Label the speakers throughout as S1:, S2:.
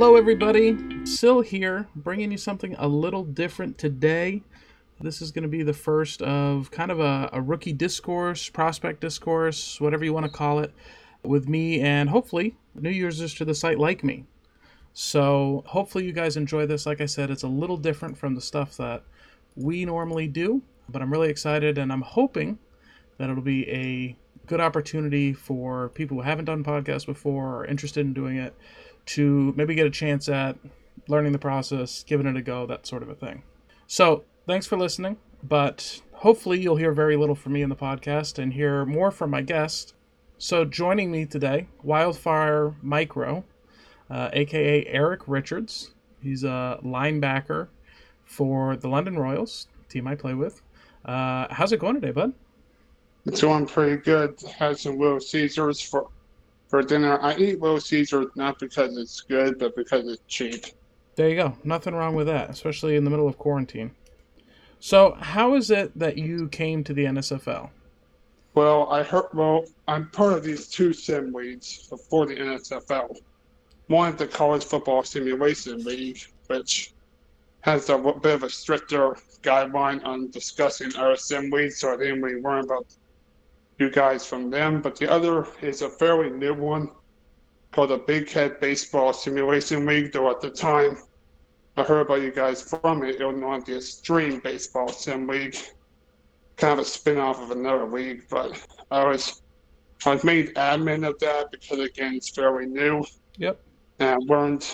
S1: Hello, everybody. Sil here, bringing you something a little different today. This is going to be the first of kind of a, a, rookie discourse, prospect discourse, whatever you want to call it, with me and hopefully new users to the site like me. So, hopefully, you guys enjoy this. Like I said, it's a little different from the stuff that we normally do, but I'm really excited and I'm hoping that it'll be a good opportunity for people who haven't done podcasts before or interested in doing it to maybe get a chance at learning the process, giving it a go, that sort of a thing. So, thanks for listening, but hopefully, you'll hear very little from me in the podcast and hear more from my guest. So, joining me today, Wildfire Micro, uh, aka Eric Richards. He's a linebacker for the London Royals, team I play with. Uh, how's it going today, bud?
S2: It's going pretty good. Had some Little Caesars for for dinner. I eat Little Caesars not because it's good, but because it's cheap.
S1: There you go. Nothing wrong with that, especially in the middle of quarantine. So, how is it that you came to the NSFL?
S2: Well, I heard. Well, I'm part of these two sim leagues for the NSFL. One is the College Football Simulation League, which has a bit of a stricter guideline on discussing our sim leagues, so I didn't really worry about you guys from them. But the other is a fairly new one called the Big Head Baseball Simulation League, though at the time I heard about you guys from it, it was not the Extreme Baseball Sim League, kind of a spin off of another league. But I was I was made admin of that because again it's fairly new.
S1: Yep.
S2: And I learned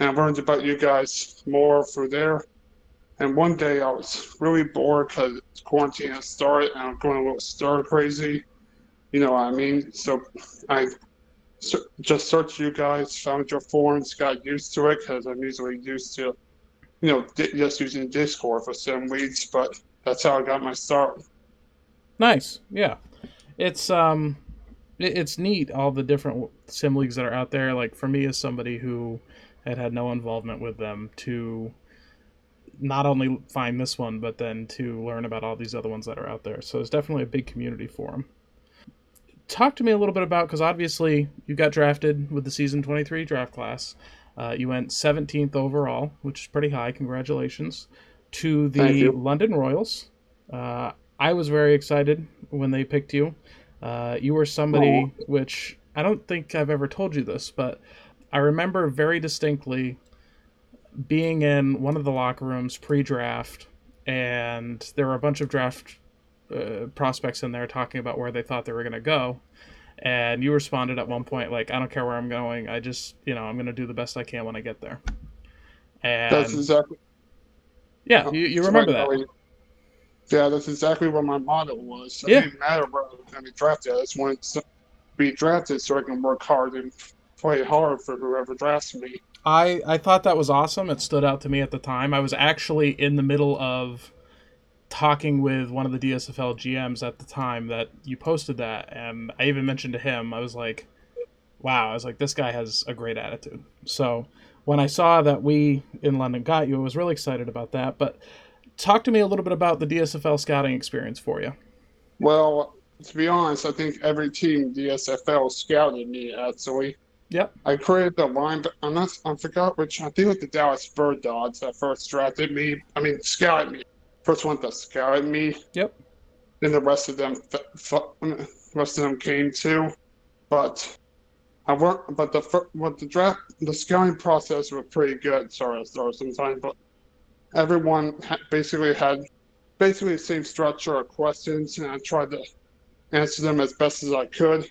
S2: and I learned about you guys more through there. And one day I was really bored because quarantine had started and I'm going a little stir crazy. You know what I mean? So I just searched you guys, found your forums, got used to it because I'm usually used to, you know, just using Discord for some weeks. But that's how I got my start.
S1: Nice, yeah. It's um, it's neat all the different sim leagues that are out there. Like for me, as somebody who had had no involvement with them, to not only find this one, but then to learn about all these other ones that are out there. So it's definitely a big community for them. Talk to me a little bit about because obviously you got drafted with the season 23 draft class. Uh, you went 17th overall, which is pretty high. Congratulations to the London Royals. Uh, I was very excited when they picked you. Uh, you were somebody oh. which I don't think I've ever told you this, but I remember very distinctly being in one of the locker rooms pre-draft, and there were a bunch of draft uh, prospects in there talking about where they thought they were going to go. And you responded at one point like, "I don't care where I'm going. I just, you know, I'm going to do the best I can when I get there."
S2: And that's exactly.
S1: Yeah, you, you remember that.
S2: Yeah, that's exactly what my motto was. It
S1: yeah.
S2: didn't matter where I was going to be drafted. I just wanted to be drafted so I can work hard and play hard for whoever drafts me.
S1: I I thought that was awesome. It stood out to me at the time. I was actually in the middle of talking with one of the DSFL GMs at the time that you posted that, and I even mentioned to him, I was like, "Wow!" I was like, "This guy has a great attitude." So when I saw that we in London got you, I was really excited about that. But talk to me a little bit about the DSFL scouting experience for you.
S2: Well, to be honest, I think every team DSFL scouted me actually.
S1: Yep.
S2: I created the line, but I'm not, I forgot which. I think it was the Dallas Bird Dogs that first drafted me. I mean, scouted me. First one that scouted me.
S1: Yep.
S2: Then the rest of them, the rest of them came too. But I worked, but the but the draft, the scouting process was pretty good. Sorry, I started sometimes, but everyone basically had basically the same structure of questions, and I tried to answer them as best as I could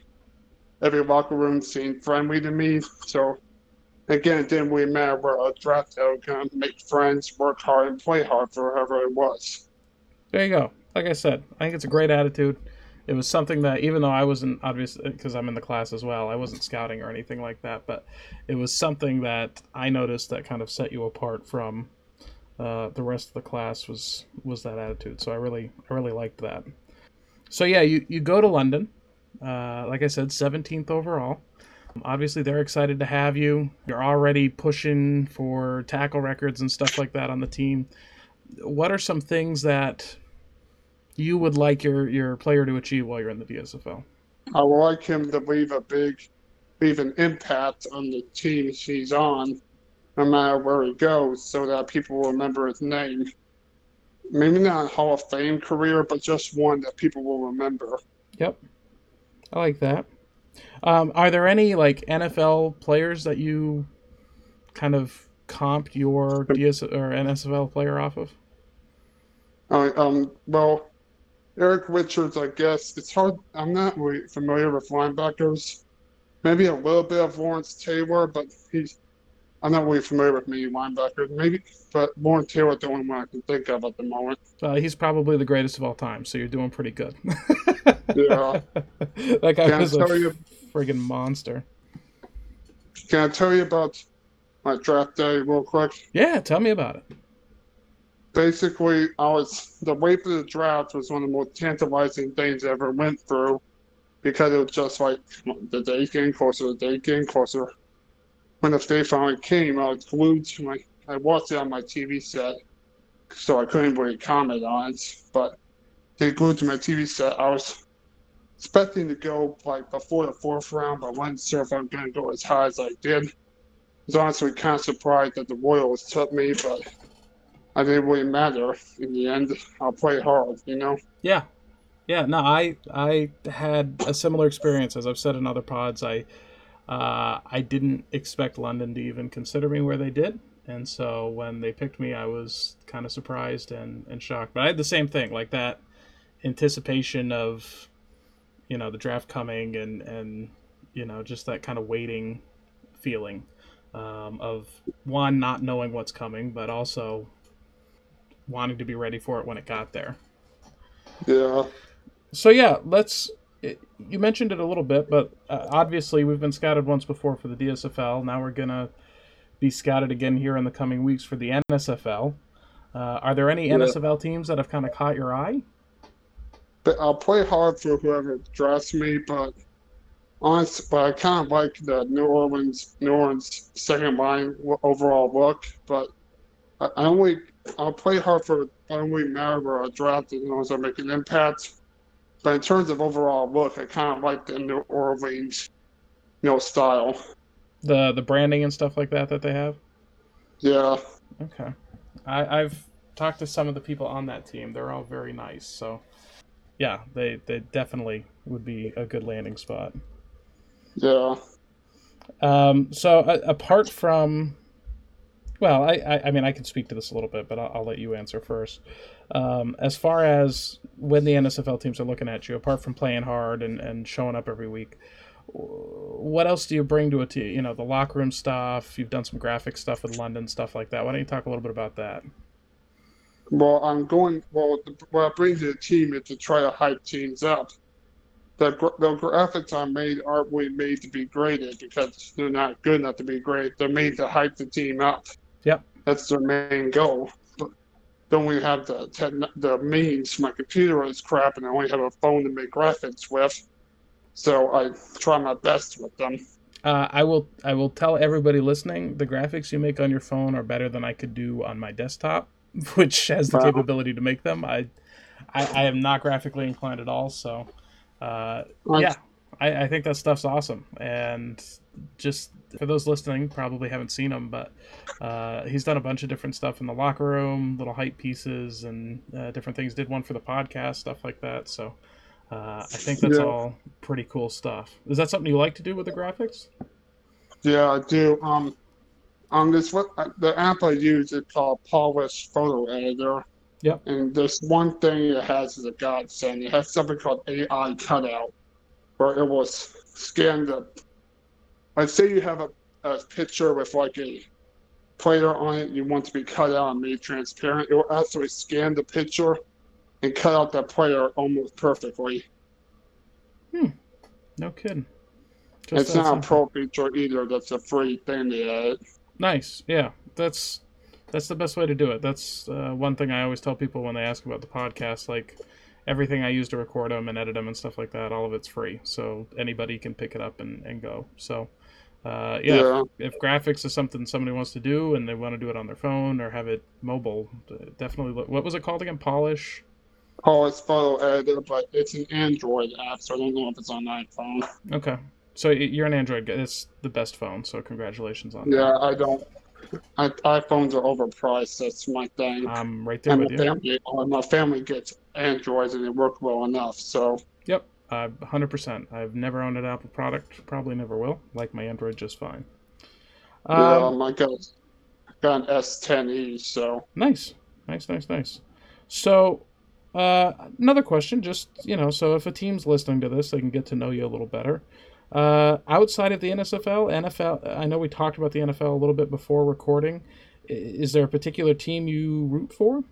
S2: every locker room seemed friendly to me. So again, it didn't really matter where I. I was make friends, work hard, and play hard for whoever it was.
S1: There you go. Like I said, I think it's a great attitude. It was something that, even though I wasn't obviously because I'm in the class as well, I wasn't scouting or anything like that, but it was something that I noticed that kind of set you apart from uh, the rest of the class was was that attitude. So I really I really liked that. So yeah, you you go to London. Uh, like I said, 17th overall. Obviously, they're excited to have you. You're already pushing for tackle records and stuff like that on the team. What are some things that you would like your, your player to achieve while you're in the DSFL?
S2: I would like him to leave a big leave an impact on the team he's on, no matter where he goes, so that people will remember his name. Maybe not a Hall of Fame career, but just one that people will remember.
S1: Yep, I like that. Um, are there any like NFL players that you kind of comped your DS or NSFL player off of?
S2: Uh, um, well, Eric Richards, I guess it's hard. I'm not really familiar with linebackers. Maybe a little bit of Lawrence Taylor, but he's. I'm not really familiar with many linebackers. Maybe, but Lawrence Taylor the only one I can think of at the moment.
S1: Uh, he's probably the greatest of all time, so you're doing pretty good.
S2: Yeah.
S1: that guy
S2: Can
S1: was a
S2: you?
S1: friggin' monster.
S2: Can I tell you about my draft day real quick?
S1: Yeah, tell me about it.
S2: basically I was the wait for the draft was one of the most tantalizing things I ever went through because it was just like the day getting closer, the day getting closer. When the day finally came, I was glued to my I watched it on my TV set, so I couldn't really comment on it. But they glued to my TV set. I was expecting to go like before the fourth round, but I wasn't sure if I'm gonna go as high as I did. I was honestly kind of surprised that the Royals took me, but I didn't really matter in the end. I'll play hard, you know.
S1: Yeah, yeah. No, I I had a similar experience as I've said in other pods. I uh, I didn't expect London to even consider me where they did, and so when they picked me, I was kind of surprised and and shocked. But I had the same thing, like that anticipation of you know the draft coming and and you know just that kind of waiting feeling um, of one not knowing what's coming, but also wanting to be ready for it when it got there.
S2: Yeah.
S1: So yeah, let's. It, you mentioned it a little bit, but uh, obviously we've been scouted once before for the DSFL. Now we're gonna be scouted again here in the coming weeks for the NSFL. Uh, are there any
S2: Yeah.
S1: NSFL teams that have kind of caught your eye?
S2: I'll play hard for whoever drafts me, but honest, but I kind of like the New Orleans, New Orleans second line overall look. But I, I only, I'll play hard for. I don't really matter where I draft as long as I make an impact. But in terms of overall look, I kind of like the New Orleans, you know, style.
S1: The the branding and stuff like that that they have.
S2: Yeah.
S1: Okay, I, I've talked to some of the people on that team. They're all very nice. So yeah, they they definitely would be a good landing spot.
S2: Yeah.
S1: Um, so a apart from, well, I, I, I mean, I can speak to this a little bit, but I'll, I'll let you answer first. Um, as far as when the NSFL teams are looking at you, apart from playing hard and, and showing up every week, what else do you bring to a team? You know, the locker room stuff. You've done some graphic stuff with London, stuff like that. Why don't you talk a little bit about that?
S2: Well, I'm going. Well, the, what I bring to the team is to try to hype teams up. The, the graphics I made aren't really made to be graded because they're not good enough to be graded. They're made to hype the team up. That's their main goal. But don't we have the techn the means? My computer is crap, and I only have a phone to make graphics with. So I try my best with them.
S1: Uh, I will I will tell everybody listening the graphics you make on your phone are better than I could do on my desktop, which has the
S2: Wow.
S1: capability to make them. I, I I am not graphically inclined at all, so uh, yeah, I, I think that stuff's awesome. And just for those listening, probably haven't seen him, but uh, he's done a bunch of different stuff in the locker room, little hype pieces, and uh, different things. Did one for the podcast, stuff like that. So. Uh, I think that's
S2: Yeah.
S1: all pretty cool stuff. Is that something you like to do with the graphics?
S2: Yeah, I do. Um, on this what the app I use is called Polish Photo Editor.
S1: Yep.
S2: And this one thing it has is a godsend. It has something called AI cutout, where it will scan the. Let's say you have a, a picture with like a player on it, you want to be cut out and made transparent. It will actually scan the picture and cut out that player almost perfectly. Hmm.
S1: No kidding. Just
S2: it's not a pro feature either. That's a free thing they added.
S1: Nice. Yeah, that's that's the best way to do it. That's uh, one thing I always tell people when they ask about the podcast. Like everything I use to record them and edit them and stuff like that, all of it's free, so anybody can pick it up and, and go. So. Uh, yeah,
S2: Yeah.
S1: If, if graphics is something somebody wants to do and they want to do it on their phone or have it mobile, definitely. Look, what was it called again? Polish.
S2: Oh, it's photo editor, but it's an Android app, so I don't know if it's on iPhone.
S1: Okay. So you're an Android guy. It's the best phone. So congratulations on that.
S2: Yeah, I don't. I, iPhones are overpriced. That's my thing.
S1: I'm right there
S2: and
S1: with
S2: my
S1: you.
S2: family, my family gets Androids and they work well enough. So
S1: Yep, uh, 100%. I've never owned an Apple product. Probably never will. Like my Android just fine.
S2: yeah,
S1: my
S2: I got got an S10e. So
S1: Nice, nice, nice, nice. So, uh, another question, just you know, so if a team's listening to this, they can get to know you a little better. Uh, outside of the NSFL, NFL, I know we talked about the NFL a little bit before recording. Is there a particular team you root for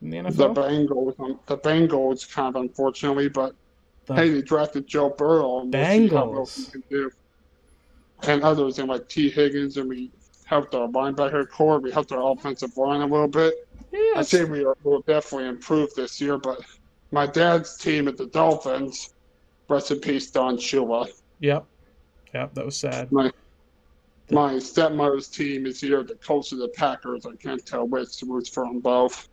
S1: in the
S2: the Bengals, um, the Bengals, kind of unfortunately, but
S1: The-
S2: hey, they drafted Joe Burrow. And we'll see how well
S1: Bengals.
S2: he can do. And others, and like Tee Higgins, and we helped our linebacker core. We helped our offensive line a little bit.
S1: Yeah,
S2: I say we are, will definitely improve this year, but my dad's team at the Dolphins, rest in peace, Don Shula.
S1: Yep, yep, that was sad.
S2: My stepmother's team is here, the Colts of the Packers. I can't tell which roots for them both.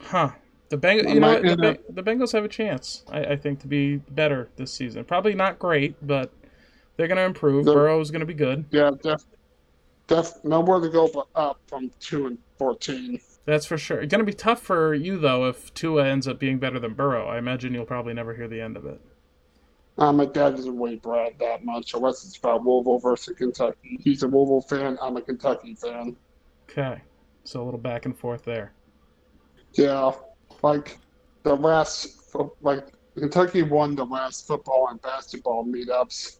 S1: Huh. The Bengals, you know, the, Beng- the Bengals have a chance. I, I think to be better this season. Probably not great, but they're going to improve.
S2: The-
S1: Burrow's going to be good.
S2: Yeah, def, def, nowhere to go but up from two and fourteen.
S1: That's for sure. It's going to be tough for you though if Tua ends up being better than Burrow. I imagine you'll probably never hear the end of it.
S2: Uh, my dad doesn't really brag that much unless it's about Louisville versus Kentucky. He's a Louisville fan. I'm a Kentucky fan.
S1: Okay, so a little back and forth there.
S2: Yeah, like the last, like Kentucky won the last football and basketball meetups,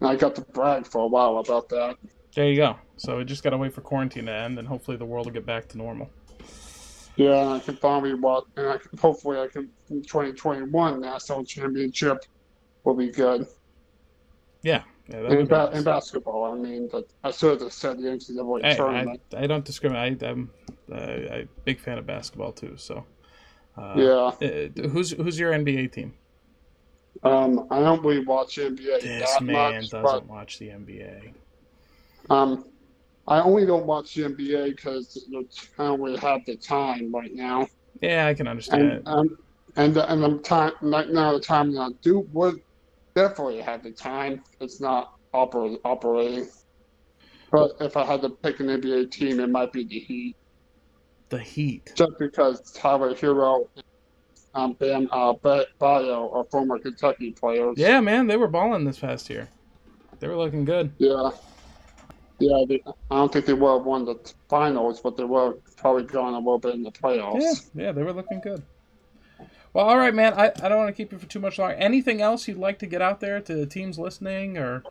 S2: and I got to brag for a while about that.
S1: There you go. So we just got to wait for quarantine to end, and hopefully the world will get back to normal.
S2: Yeah, and I can finally watch, and I can, hopefully I can. in 2021 national championship will be good.
S1: Yeah, yeah.
S2: In, ba- in basketball, I mean, but I should have said the NCAA tournament.
S1: I, I don't discriminate. I, I'm uh, a big fan of basketball too. So, uh,
S2: yeah,
S1: uh, who's who's your NBA team?
S2: um, I don't really watch NBA
S1: This man
S2: much,
S1: doesn't
S2: but
S1: watch the NBA.
S2: um, I only don't watch the NBA because I don't really have the time right now.
S1: Yeah, I can understand
S2: and
S1: it.
S2: um, and and the time right now the time that I do would definitely have the time. It's not oper- operating. But if I had to pick an NBA team, it might be the Heat,
S1: The Heat.
S2: just because Tyler Herro, um, Bam uh, Ba- Bio are former Kentucky players.
S1: Yeah, man, they were balling this past year. They were looking good.
S2: yeah, yeah. They, I don't think they would have won the finals, but they were probably going a little bit in the playoffs.
S1: Yeah, yeah, they were looking good. Well, all right, man. I, I don't want to keep you for too much longer. Anything else you'd like to get out there to the teams listening or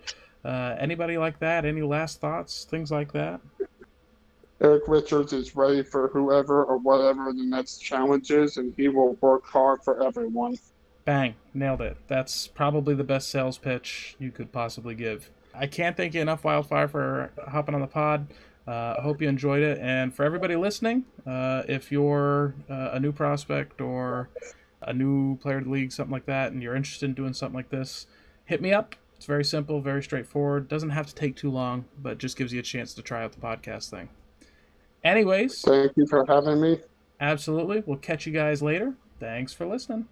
S1: uh, anybody like that? Any last thoughts, things like that?
S2: Eric Richards is ready for whoever or whatever the next challenge is, and he will work hard for everyone.
S1: Bang, nailed it. That's probably the best sales pitch you could possibly give. I can't thank you enough, Wildfire, for hopping on the pod. Uh, I hope you enjoyed it. And for everybody listening, uh, if you're uh, a new prospect or a new player to the league, something like that, and you're interested in doing something like this, hit me up. It's very simple, very straightforward. Doesn't have to take too long, but just gives you a chance to try out the podcast thing. Anyways,
S2: Thank you for having me.
S1: absolutely. We'll catch you guys later. Thanks for listening.